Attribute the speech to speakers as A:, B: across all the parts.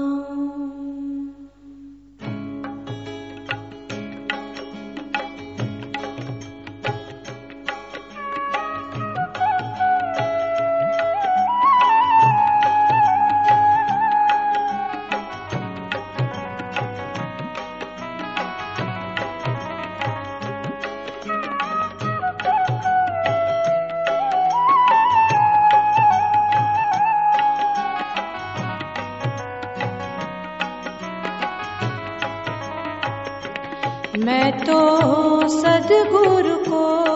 A: Oh. तो सदगुरु को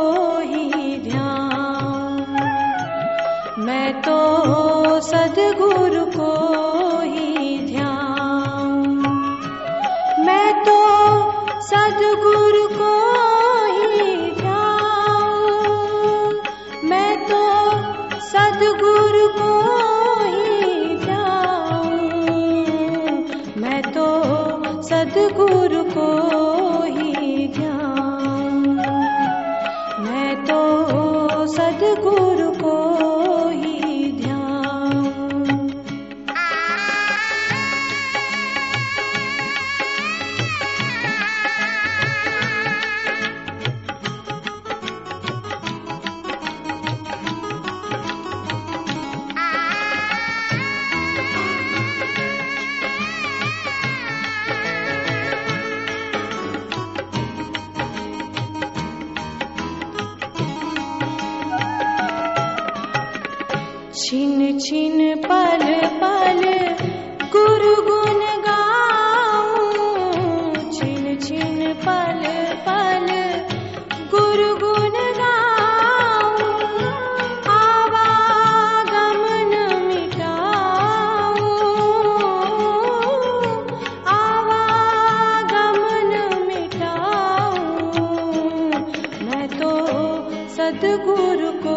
A: सतगुरु को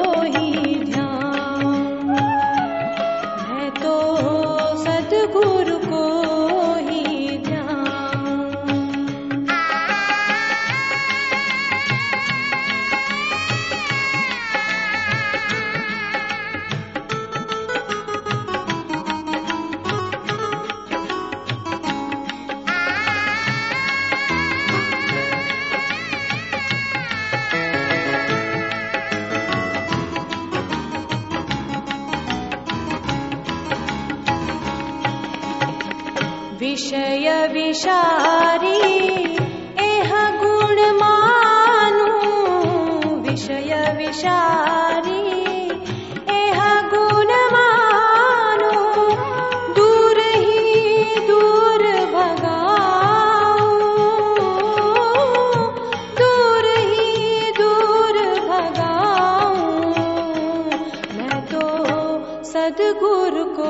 A: विषय विषारी एह गुण मानु विषय विषारी एह गुण मानु दूर ही दूर भगा ही दूर भगा मैं तो सद्गुरु को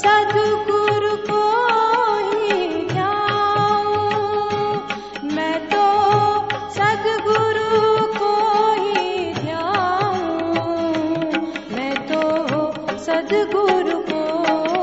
A: सदगुरु को ही मैं तो सदगुरु को ही ध्याऊं मैं तो सदगुरु को